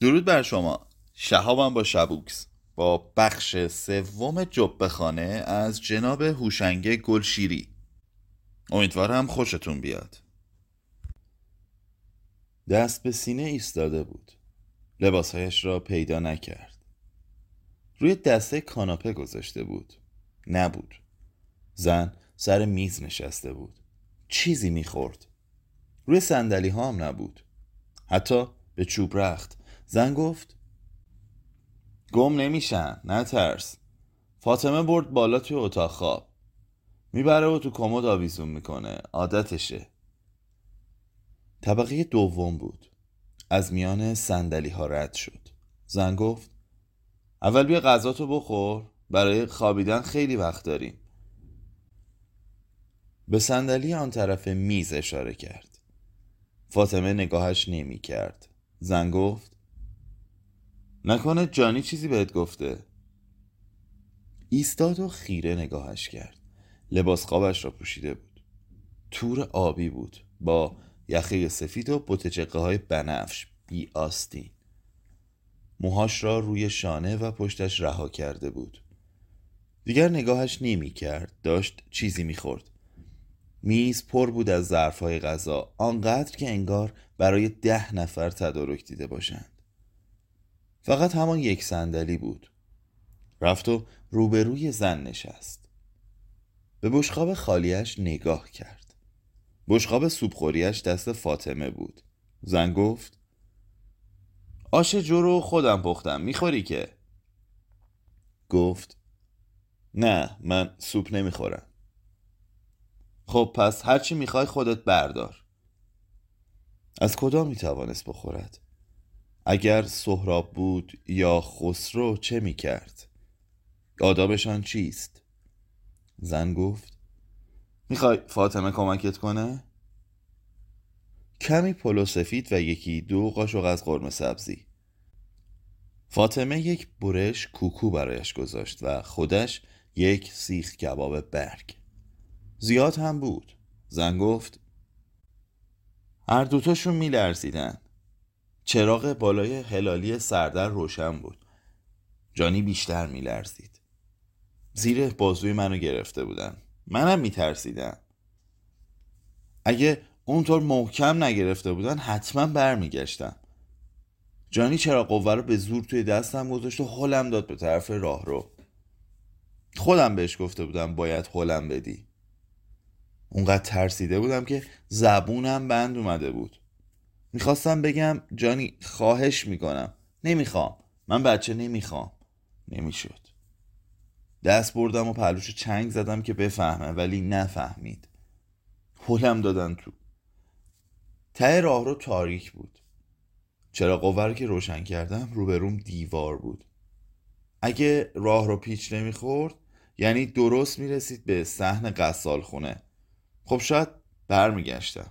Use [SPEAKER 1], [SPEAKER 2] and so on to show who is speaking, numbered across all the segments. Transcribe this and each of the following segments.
[SPEAKER 1] درود بر شما. شهابم با شبوکس. با بخش سوم جبه خانه از جناب هوشنگ گلشیری. امیدوارم خوشتون بیاد. دست به سینه ایستاده بود. لباسهایش را پیدا نکرد. روی دسته کاناپه گذاشته بود. نبود. زن سر میز نشسته بود. چیزی می‌خورد. روی سندلی ها هم نبود. حتی به چوب رخت. زن گفت گم نمیشن نه ترس فاطمه برد بالا توی اتاق خواب. می‌بره و تو کمد آویزون می‌کنه. عادتشه. طبقه دوم بود. از میان سندلی ها رد شد. زن گفت اول بیا غذاتو بخور برای خوابیدن خیلی وقت داریم. به صندلی آن طرف میز اشاره کرد. فاطمه نگاهش نمی کرد زن گفت نکنه جانی چیزی بهت گفته. ایستاد و خیره نگاهش کرد. لباس خوابش را پوشیده بود. تور آبی بود. با یخه سفید و بوتجقه های بنفش. بی آستین. موهاش را روی شانه و پشتش رها کرده بود. دیگر نگاهش نمی کرد. داشت چیزی می خورد. میز پر بود از ظرفهای غذا. آنقدر که انگار برای ده نفر تدارک دیده باشند. فقط همان یک صندلی بود. رفت و روبروی زن نشست. به بشقاب خالیش نگاه کرد. بشقاب سوپخوریش دست فاطمه بود. زن گفت آش جو رو خودم پختم می‌خوری که؟ گفت نه من سوپ نمی‌خورم. خب پس هرچی می‌خوای خودت بردار. از کدام می‌توانست بخورد؟ اگر سهراب بود یا خسرو چه می‌کرد؟ آدابشان چیست؟ زن گفت می‌خوای فاطمه کمکت کنه؟ کمی پلو سفید و یکی دو قاشق از قرمه سبزی. فاطمه یک برش کوکو برایش گذاشت و خودش یک سیخ کباب برگ. زیاد هم بود. زن گفت هر دوتاشون میلرزیدن. چراغ بالای هلالی سردر روشن بود. جانی بیشتر میلرزید. زیر بازوی منو گرفته بودن. منم میترسیدم. اگه اونطور محکم نگرفته بودن حتما برمیگشتم. جانی چرا قوه رو به زور توی دستم گذاشت و حلم داد به طرف راه رو. خودم بهش گفته بودم باید حلم بدی. اونقدر ترسیده بودم که زبونم بند اومده بود. می‌خواستم بگم جانی خواهش می‌کنم. نمی‌خوام. من بچه نمی‌خوام. نمی‌شد. دست بردم و پلوش چنگ زدم که بفهمه ولی نفهمید. حلم دادن تو. ته راه رو تاریک بود. چرا قوه که روشن کردم روبروم دیوار بود. اگه راه رو پیچ نمی‌خورد یعنی درست می‌رسید به صحن قصال خونه خب شاید برمیگشتم.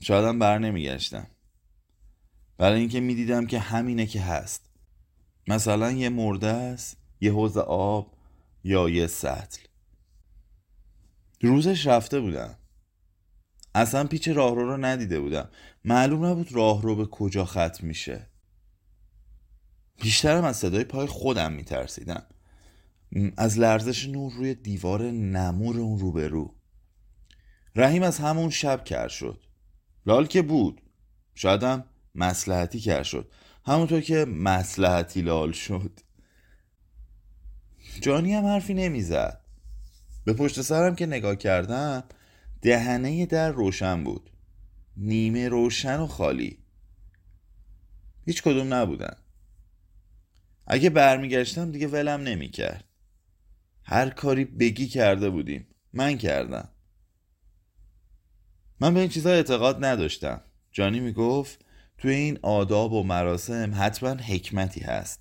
[SPEAKER 1] شایدم بر نمیگشتم. برای اینکه می‌دیدم که همینه که هست. مثلا یه مرده است یه حوز آب یا یه سطل. روزش رفته بودم. اصلا پیچ راهرو رو ندیده بودم. معلوم نبود راهرو به کجا ختم میشه. بیشترم از صدای پای خودم میترسیدم. از لرزش نور روی دیوار نمور اون روبرو. رحیم از همون شب کر شد. لال که بود. شایدم مسلحتی کر شد. همونطور که مسلحتی لال شد. جانی هم حرفی نمی‌زد. به پشت سرم که نگاه کردم دهنه در روشن بود. نیمه روشن و خالی. هیچ کدوم نبودن. اگه برمیگشتم دیگه ولم نمی‌کرد. هر کاری بگی کرده بودیم. من کردم. من به این چیزها اعتقاد نداشتم. جانی می‌گفت توی این آداب و مراسم حتما حکمتی هست.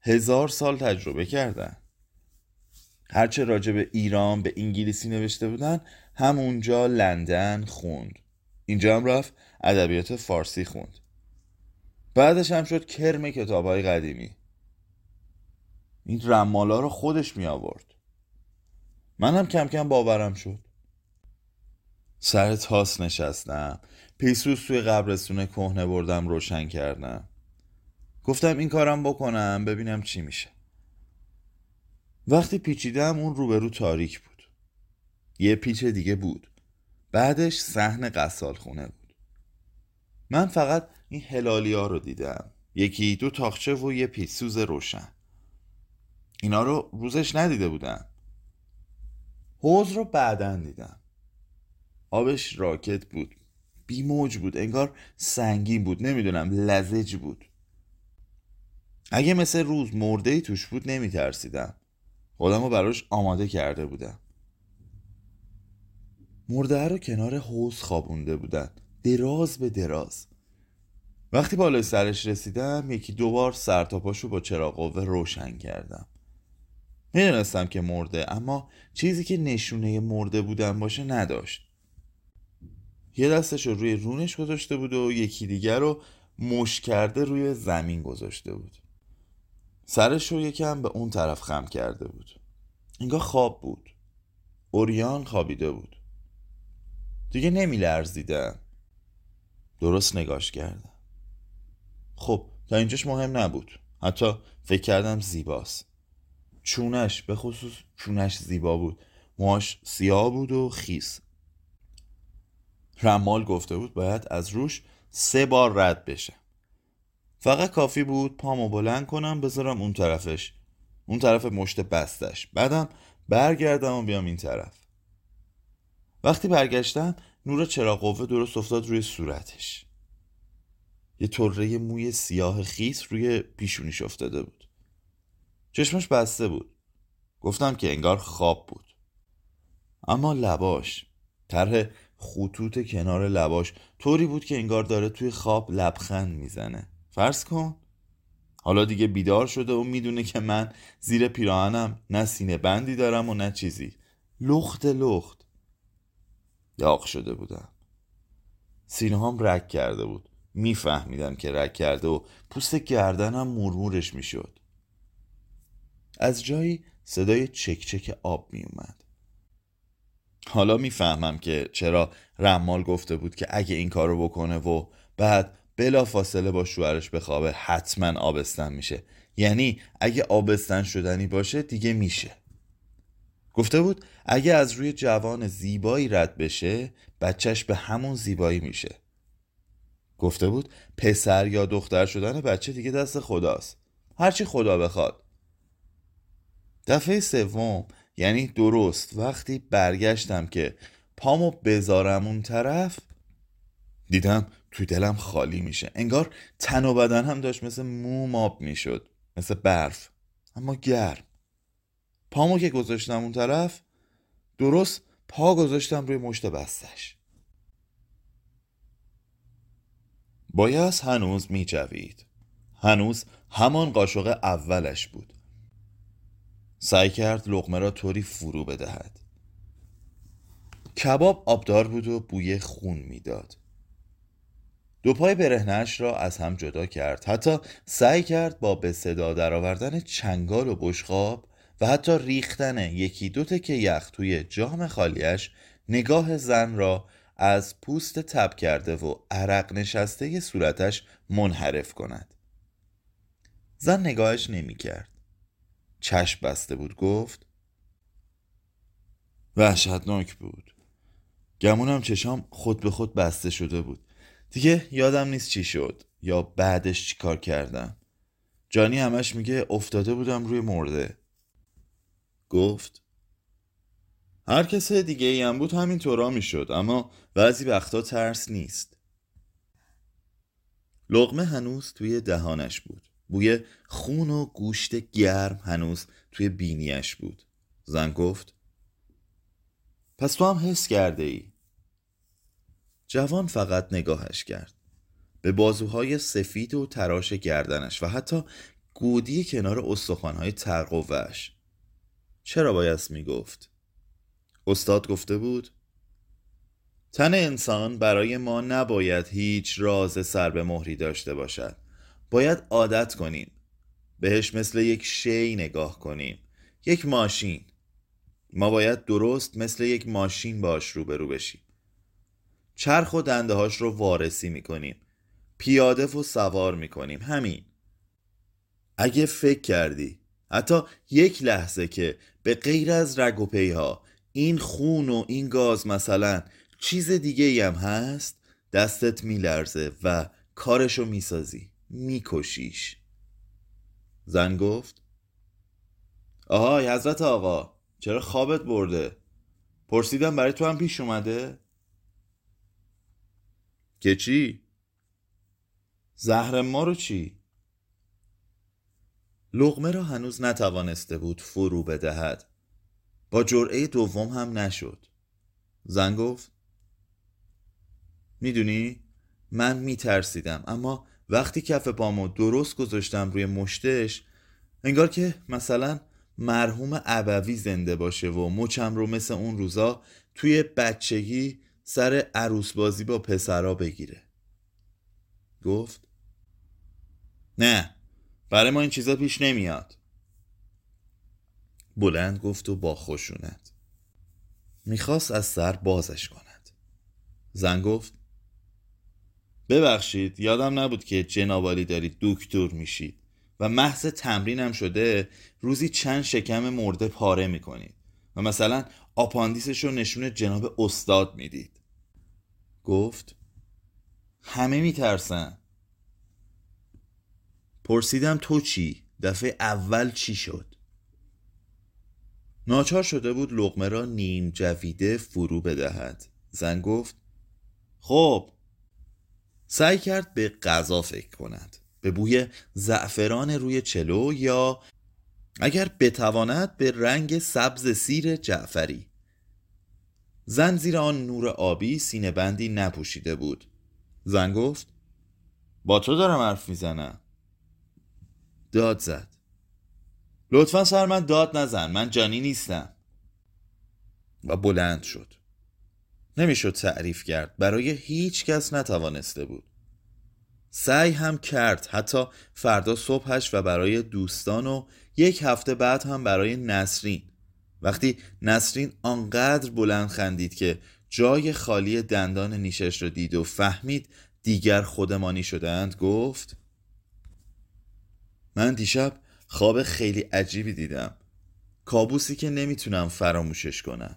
[SPEAKER 1] هزار سال تجربه کردن. هرچه راجع به ایران به انگلیسی نوشته بودن همونجا لندن خوند. اینجا هم رفت ادبیات فارسی خوند. بعدش هم شد کرم کتاب های قدیمی. این رمالا رو خودش می آورد منم کم کم باورم شد. سر تاس نشستم. پیسوس توی قبرستون کهنه بردم روشن کردم. گفتم این کارم بکنم ببینم چی میشه. وقتی پیچیدم اون روبرو تاریک بود. یه پیچ دیگه بود. بعدش صحن قصال خونه بود. من فقط این هلالی ها رو دیدم. یکی دو تاخچه و یه پیسوز روشن. اینا رو روزش ندیده بودم. حوز رو بعدا دیدم. آبش راکت بود. بیموج بود. انگار سنگین بود. نمی‌دونم لزج بود. اگه مثل روز مرده ای توش بود نمیترسیدم. خودم رو براش آماده کرده بودم. مرده رو کنار حوز خوابونده بودن. دراز به دراز. وقتی بالای سرش رسیدم یکی دوبار سر تا پاشو با چراغ قوه روشن کردم. می‌دونستم که مرده اما چیزی که نشونه مرده بودن باشه نداشت. یه دستش رو روی رونش گذاشته بود و یکی دیگر رو مش کرده روی زمین گذاشته بود. سرش رو یکم به اون طرف خم کرده بود. انگار خواب بود. اوریان خوابیده بود. دیگه نمی لرزیدم درست نگاش کردم خب تا اینجاش مهم نبود. حتی فکر کردم زیباست. چونش به خصوص چونش زیبا بود. موهاش سیاه بود و خیس. رمال گفته بود باید از روش سه بار رد بشه. فقط کافی بود پامو بلند کنم بذارم اون طرفش. اون طرف مشت بستش. بعدم برگردم و بیام این طرف. وقتی برگشتم نور چراغ قوه درست افتاد روی صورتش. یه طره موی سیاه خیس روی پیشونیش افتاده بود. چشمش بسته بود. گفتم که انگار خواب بود. اما لباش طرح خطوط کنار لباش. طوری بود که انگار داره توی خواب لبخند می‌زنه. فرض کن. حالا دیگه بیدار شده و می‌دونه که من زیر پیراهنم. نه سینه بندی دارم و نه چیزی. لخت لخت. یاق شده بودم. سینه هم رک کرده بود. میفهمیدم که رک کرده و پوست گردنم مرمورش می‌شد. از جایی صدای چکچک آب میومد حالا می‌فهمم که چرا رمال گفته بود که اگه این کارو بکنه و بعد بلا فاصله با شوهرش بخوابه حتما آبستن میشه. یعنی اگه آبستن شدنی باشه دیگه میشه. گفته بود اگه از روی جوان زیبایی رد بشه بچهش به همون زیبایی میشه. گفته بود پسر یا دختر شدن بچه دیگه دست خداست. هرچی خدا بخواد. دفعه سوم یعنی درست. وقتی برگشتم که پامو بذارم اون طرف دیدم توی دلم خالی میشه. انگار تن و بدن هم داشت مثل مو ماب می‌شد مثل برف. اما گرم. پامو که گذاشتم اون طرف درست پا گذاشتم روی مشت بستش. بایست هنوز میجوید هنوز همان قاشق اولش بود. سعی کرد لغمه را طوری فرو بدهد. کباب آبدار بود و بوی خون می‌داد. دو پای برهنش را از هم جدا کرد. حتی سعی کرد با به صدا درآوردن چنگال و بشقاب و حتی ریختن یکی دو تکه یخ توی جام خالیش نگاه زن را از پوست تب کرده و عرق نشسته صورتش منحرف کند. زن نگاهش نمی کرد چشم بسته بود گفت وحشتناک بود. گمونم چشام خود به خود بسته شده بود. دیگه یادم نیست چی شد یا بعدش چی کار کردم. جانی همش میگه افتاده بودم روی مرده. گفت هر کس دیگه ای هم بود همین طورا می‌شد اما بعضی وقتا ترس نیست. لغمه هنوز توی دهانش بود. بوی خون و گوشت گرم هنوز توی بینیش بود. زن گفت پس تو هم حس کرده ای جوان فقط نگاهش کرد. به بازوهای سفید و تراش گردنش و حتی گودی کنار استخوانهای ترقوهش چرا بایست می‌گفت؟ استاد گفته بود تن انسان برای ما نباید هیچ راز سر به مهری داشته باشد. باید عادت کنیم بهش مثل یک شی نگاه کنیم یک ماشین. ما باید درست مثل یک ماشین باش روبرو بشیم. چرخ و دنده هاش رو وارسی می‌کنیم. پیاده و سوار می‌کنیم. همین. اگه فکر کردی. حتی یک لحظه که به غیر از رگ و پیها این خون و این گاز مثلا چیز دیگه هم هست دستت میلرزه و کارشو می‌سازی. میکشیش. زن گفت آهای حضرت آقا چرا خوابت برده؟ پرسیدم برای تو هم پیش اومده؟ که چی؟ زهر ما رو چی؟ لغمه را هنوز نتوانسته بود فرو بدهد. با جرعه دوم هم نشد. زن گفت می‌دونی من میترسیدم اما وقتی کف پامو درست گذاشتم روی مشتش انگار که مثلا مرحوم ابوی زنده باشه و مچم رو مثل اون روزا توی بچگی سر عروس بازی با پسرا بگیره. گفت نه برای ما این چیزا پیش نمیاد. بلند گفت و با خشونت می‌خواست از سر بازش کند. زن گفت ببخشید یادم نبود که جنابالی دارید دکتر میشید. و محض تمرینم شده روزی چند شکم مرده پاره می‌کنید. و مثلا آپاندیسش رو نشون جناب استاد می‌دید. گفت همه میترسن. پرسیدم تو چی؟ دفعه اول چی شد؟ ناچار شده بود لغمه را نیم جویده فرو بدهد. زن گفت خب سعی کرد به غذا فکر کند. به بوی زعفران روی چلو یا اگر بتواند به رنگ سبز سیر جعفری. زن زیر آن نور آبی سینه بندی نپوشیده بود. زن گفت با تو دارم حرف می‌زنم. داد زد. لطفا سر من داد نزن من جانی نیستم. و بلند شد. نمی‌شد تعریف کرد. برای هیچ کس نتوانسته بود. سعی هم کرد. حتی فردا صبحش و برای دوستان و یک هفته بعد هم برای نسرین. وقتی نسرین آنقدر بلند خندید که جای خالی دندان نیشش را دید و فهمید دیگر خودمانی شدند گفت من دیشب خواب خیلی عجیبی دیدم. کابوسی که نمی‌تونم فراموشش کنم.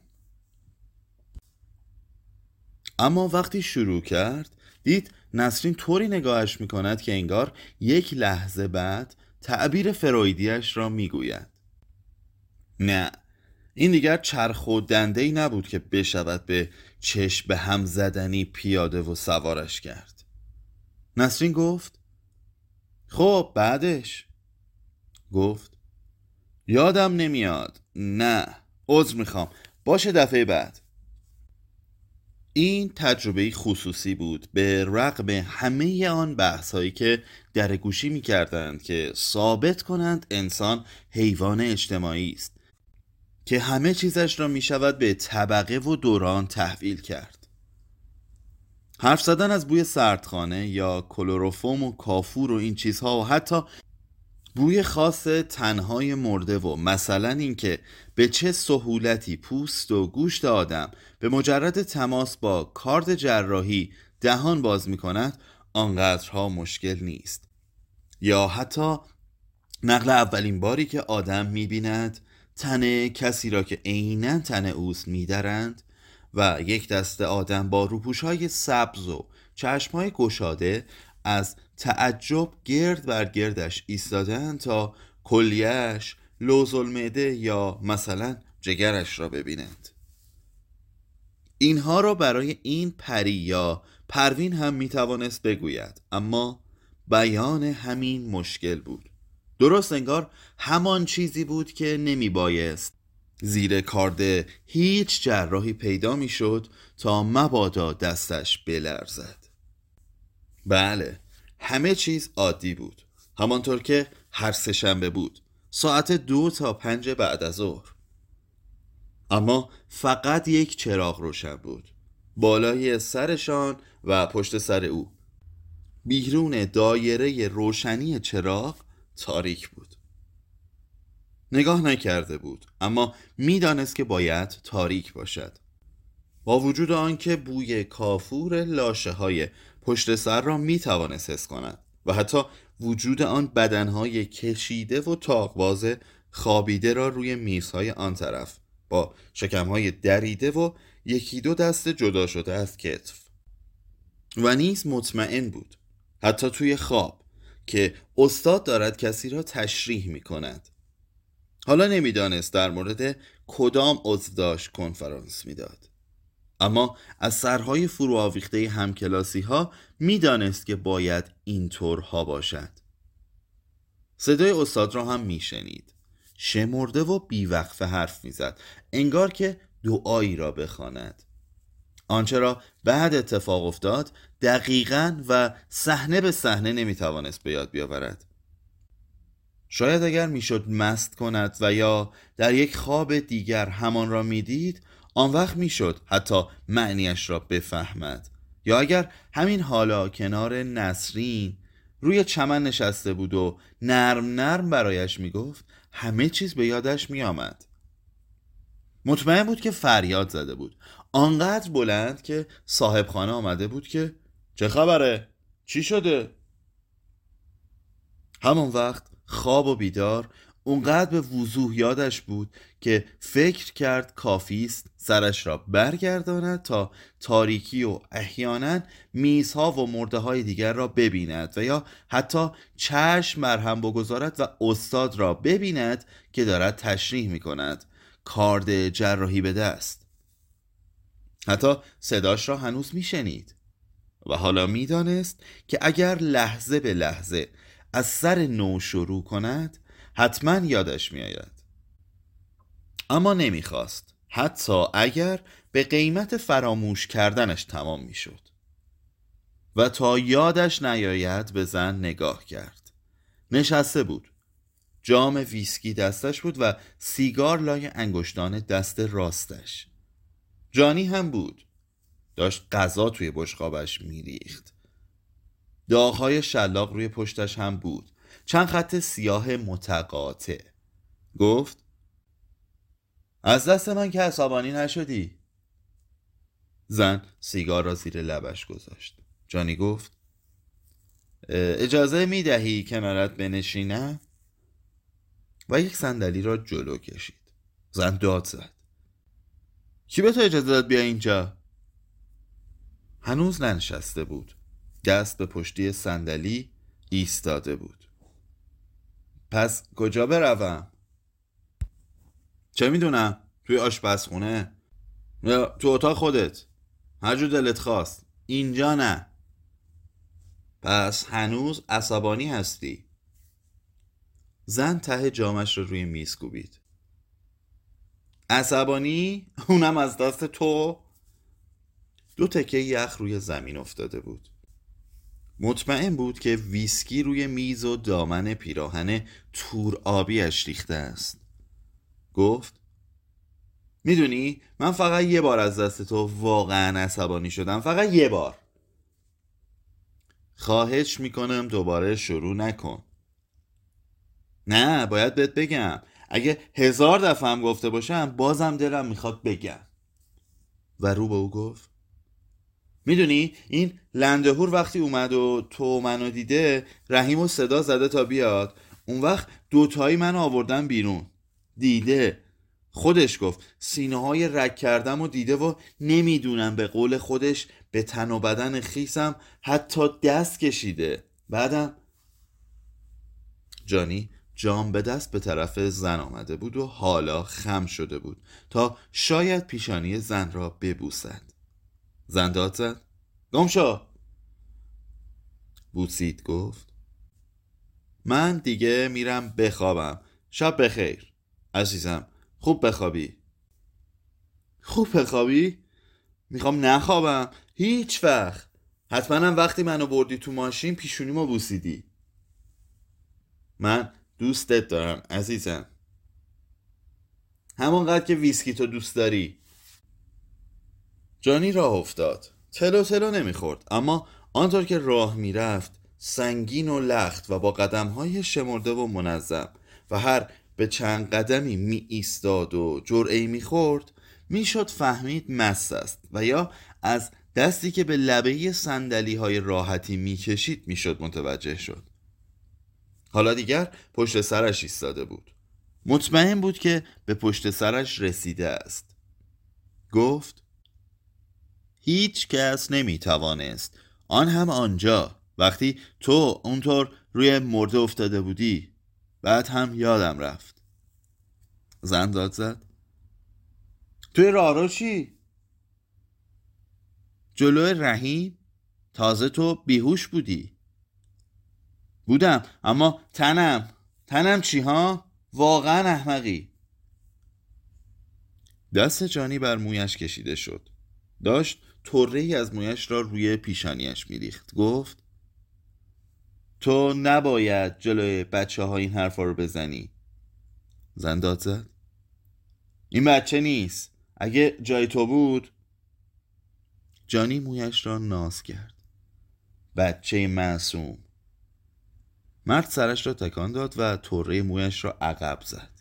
[SPEAKER 1] اما وقتی شروع کرد دید نسرین طوری نگاهش می‌کند که انگار یک لحظه بعد تعبیر فرویدیش را می‌گوید. نه این دیگر چرخ و دنده ای نبود که بشود به چشم به هم زدنی پیاده و سوارش کرد. نسرین گفت خب بعدش؟ گفت یادم نمیاد. نه عذر می‌خوام. باشه دفعه بعد. این تجربه خصوصی بود به رغم همه آن بحث هایی که در گوشی می کردند که ثابت کنند انسان حیوان اجتماعی است که همه چیزش را می شود به طبقه و دوران تحویل کرد. حرف زدن از بوی سردخانه یا کلوروفوم و کافور و این چیزها و حتی بوی خاص تنهای مرده و مثلا اینکه به چه سهولتی پوست و گوشت آدم به مجرد تماس با کارد جراحی دهان باز می کند آنقدرها مشکل نیست. یا حتی نقل اولین باری که آدم می بیند تن کسی را که عینا تن اوست میدرند و یک دسته آدم با روپوش های سبز و چشم های گشاده از تعجب گرد بر گردش ایستادن تا کلیش لوز المعده یا مثلا جگرش را ببینند. اینها را برای این پری یا پروین هم می‌توانست بگوید اما بیان همین مشکل بود. درست انگار همان چیزی بود که نمی بایست زیر کارده هیچ جراحی پیدا می‌شد تا مبادا دستش بلرزد. بله همه چیز عادی بود. همانطور که هر سهشنبه بود. ساعت دو تا پنج بعد از ظهر. اما فقط یک چراغ روشن بود. بالای سرشان و پشت سر او. بیرون دایره روشنی چراغ تاریک بود. نگاه نکرده بود اما می‌دانست که باید تاریک باشد. با وجود آنکه بوی کافور لاشه های پشت سر را می توانست حس کند و حتی وجود آن بدنهای کشیده و تاقواز خوابیده را روی میزهای آن طرف با شکمهای دریده و یکی دو دست جدا شده از کتف. و نیز مطمئن بود حتی توی خواب که استاد دارد کسی را تشریح می کند حالا نمی‌دانست در مورد کدام عضو داشت کنفرانس می‌داد. اما از سرهای فرو آویخته همکلاسی ها می‌دانست که باید اینطورها باشد. صدای استاد را هم میشنید. شمرده و بیوقفه حرف می‌زد. انگار که دعایی را بخواند. آنچه را بعد اتفاق افتاد دقیقا و صحنه به صحنه نمی‌توانست به یاد بیاورد. شاید اگر می‌شد مست کند و یا در یک خواب دیگر همان را می‌دید آن وقت می‌شد حتی معنیش را بفهمد یا اگر همین حالا کنار نسرین روی چمن نشسته بود و نرم نرم برایش می‌گفت همه چیز به یادش میآمد مطمئن بود که فریاد زده بود آنقدر بلند که صاحب خانه آمده بود که چه خبره؟ چی شده؟ همان وقت خواب و بیدار اونقدر به وضوح یادش بود که فکر کرد کافی است سرش را برگرداند تا تاریکی و احیانا میزها و مرده های دیگر را ببیند و یا حتی چشم مرهم بگذارد و استاد را ببیند که دارد تشریح می کند کارد جراحی به دست. حتی صداش را هنوز میشنید. و حالا می‌دانست که اگر لحظه به لحظه از سر نو شروع کند حتما یادش میآید. اما نمی‌خواست. حتی اگر به قیمت فراموش کردنش تمام می‌شد. و تا یادش نیاید به زن نگاه کرد. نشسته بود. جام ویسکی دستش بود و سیگار لای انگشتان دست راستش. جانی هم بود. داشت غذا توی بشقابش میریخت. داغهای شلاق روی پشتش هم بود. چند خط سیاه متقاطع. گفت از دست من که عصبانی نشدی. زن سیگار را زیر لبش گذاشت. جانی گفت اجازه می دهی کنارت بنشینم؟ و یک صندلی را جلو کشید. زن داد زد. کی به تو اجازه داد بیا اینجا؟ هنوز ننشسته بود. دست به پشتی صندلی ایستاده بود. پس کجا بروم؟ چه می‌دونم؟ توی آشپزخونه؟ یا تو اتاق خودت؟ هر جو دلت خواست. اینجا نه. پس هنوز عصبانی هستی. زن ته جامش رو روی میز کوبید. عصبانی؟ اونم از دست تو؟ دو تکه یخ روی زمین افتاده بود. مطمئن بود که ویسکی روی میز و دامن پیراهن تور آبیش ریخته است. گفت می‌دونی من فقط یه بار از دست تو واقعا عصبانی شدم فقط یه بار. خواهش می‌کنم دوباره شروع نکن. نه باید بهت بگم. اگه هزار دفعه هم گفته باشم بازم دلم می‌خواد بگم. و رو به او گفت می‌دونی؟ این لندهور وقتی اومد و تو منو دیده رحیم و صدا زده تا بیاد. اون وقت دوتایی من آوردن بیرون. دیده. خودش گفت سینه های رک کردم و دیده و نمی‌دونم به قول خودش به تن و بدن خیسم حتی دست کشیده. بعدم جانی جام به دست به طرف زن آمده بود و حالا خم شده بود تا شاید پیشانی زن را ببوسد زن داد زد. گمشا. بوسید گفت. من دیگه میرم بخوابم. شب بخیر. عزیزم خوب بخوابی؟ خوب بخوابی؟ می‌خوام نخوابم. هیچ وقت. حتما هم وقتی منو بردی تو ماشین پیشونیمو بوسیدی. من دوستت دارم عزیزم. همونقدر که ویسکی تو دوست داری. جانی راه افتاد. تلو تلو نمی‌خورد اما آنطور که راه می‌رفت سنگین و لخت و با قدمهای شمرده و منظم و هر به چند قدمی می ایستاد و جرعی می‌خورد می‌شد فهمید مست است و یا از دستی که به لبه سندلی های راحتی می‌کشید می‌شد متوجه شد. حالا دیگر پشت سرش ایستاده بود. مطمئن بود که به پشت سرش رسیده است. گفت هیچ کس نمی توانست آن هم آنجا. وقتی تو اونطور روی مرده افتاده بودی بعد هم یادم رفت. زن داد زد. توی رارو چی؟ جلو رحیم تازه تو بیهوش بودی. بودم اما تنم. تنم چی ها؟ واقعا احمقی. دست جانی بر مویش کشیده شد. داشت طره ای از مویش را روی پیشانیش میریخت. گفت تو نباید جلوی بچه ها این حرفا رو بزنی. زن داد زد. این بچه نیست. اگه جای تو بود. جانی مویش را ناز کرد. بچه معصوم. مرد سرش را تکان داد و طره مویش را عقب زد.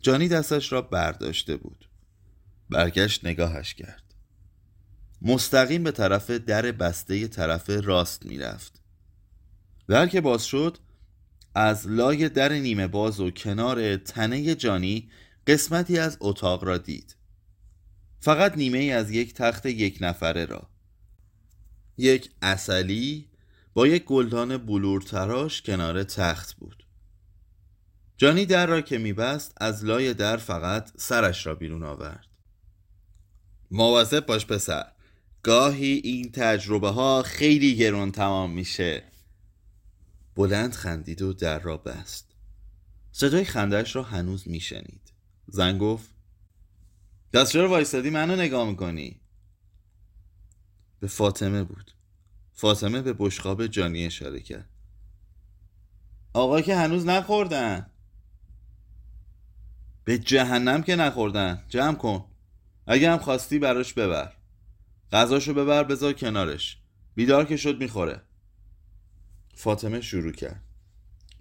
[SPEAKER 1] جانی دستش را برداشته بود. برگشت نگاهش کرد. مستقیم به طرف در بسته طرف راست می‌رفت. در که باز شد از لای در نیمه باز و کنار تنه جانی قسمتی از اتاق را دید. فقط نیمه ای از یک تخت یک نفره را. یک اصلی با یک گلدان بلور تراش کنار تخت بود. جانی در را که میبست از لای در فقط سرش را بیرون آورد. مواظب باش پسر. گاهی این تجربه ها خیلی گرون تمام میشه. بلند خندید و در را بست. صدای خندش را هنوز میشنید. زن گفت دست چرا وایستادی؟ منو نگاه می‌کنی. به فاطمه بود. فاطمه به بشقاب جانی اشاره کرد. آقا که هنوز نخوردن. به جهنم که نخوردن. جمع کن. اگه هم خواستی براش ببر. غذاشو ببر بذار کنارش. بیدار که شد می‌خوره. فاطمه شروع کرد.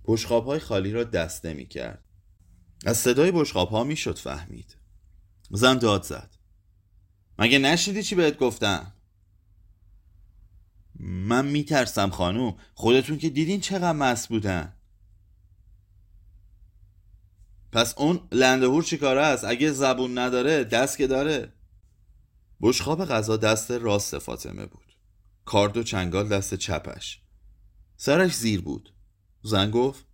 [SPEAKER 1] بشقاب های خالی را دسته می کرد از صدای بشقاب ها می شد فهمید. زن داد زد. مگه نشیدی چی بهت گفتم؟ من میترسم خانوم. خودتون که دیدین چقدر مست بودن. پس اون لندهور چی کاره است؟ اگه زبون نداره دست که داره. بشخاب غذا دست راست فاطمه بود. کارد و چنگال دست چپش. سرش زیر بود. زن گفت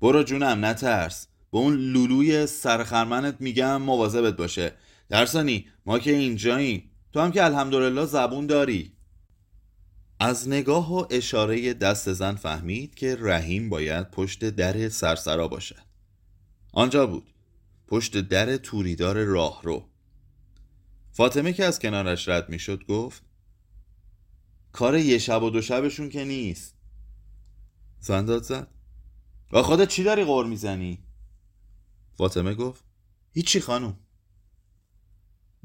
[SPEAKER 1] برو جونم نترس. به اون لولوی سرخرمنت میگم مواظبت باشه. درسانی ما که اینجاییم. تو هم که الحمدلله زبون داری. از نگاه و اشاره دست زن فهمید که رحیم باید پشت در سرسرا باشد آنجا بود. پشت در توریدار راه رو فاطمه که از کنارش رد می‌شد گفت کار یه شب و دو شبشون که نیست. زنداد زد. با خودت چی داری غور می‌زنی؟ فاطمه گفت هیچی خانم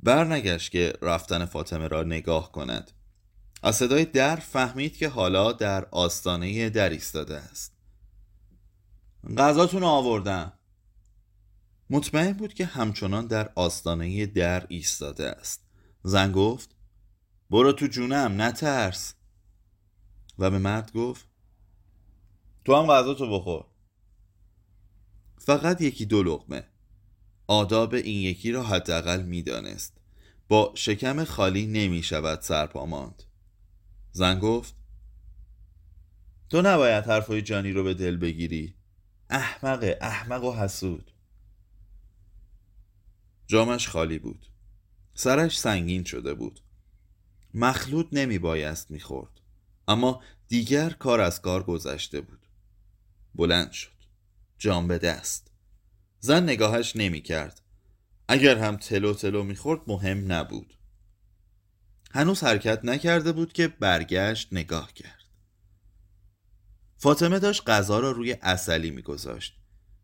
[SPEAKER 1] برنگشت که رفتن فاطمه را نگاه کند. از صدای در فهمید که حالا در آستانه در ایستاده است. غذاتون آوردم. مطمئن بود که همچنان در آستانه در ایستاده است. زن گفت برو تو جونم نترس. و به مرد گفت تو هم غذا تو بخور. فقط یکی دو لقمه. آداب این یکی را حداقل می‌دانست. با شکم خالی نمی شود سرپا ماند. زن گفت تو نباید حرفای جانی رو به دل بگیری. احمق احمق و حسود. جامش خالی بود. سرش سنگین شده بود. مخلوط نمی بایست می خورد. اما دیگر کار از کار گذشته بود. بلند شد. جام به دست. زن نگاهش نمی کرد اگر هم تلو تلو می خورد مهم نبود. هنوز حرکت نکرده بود که برگشت نگاه کرد. فاطمه داشت غذا را روی اصلی میگذاشت.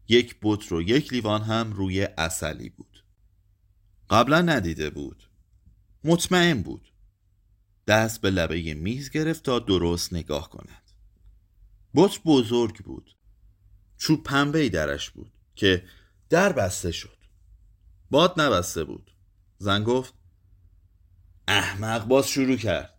[SPEAKER 1] یک بطر و یک لیوان هم روی اصلی بود. قبلا ندیده بود. مطمئن بود. دست به لبه میز گرفت تا درست نگاه کند. بطر بزرگ بود. چوب پنبه درش بود که در بسته شد. باد نبسته بود. زن گفت احمق باز شروع کرد.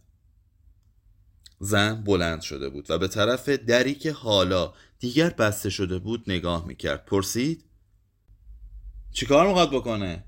[SPEAKER 1] زن بلند شده بود و به طرف دری که حالا دیگر بسته شده بود نگاه می‌کرد. پرسید چیکار می‌خواد بکنه؟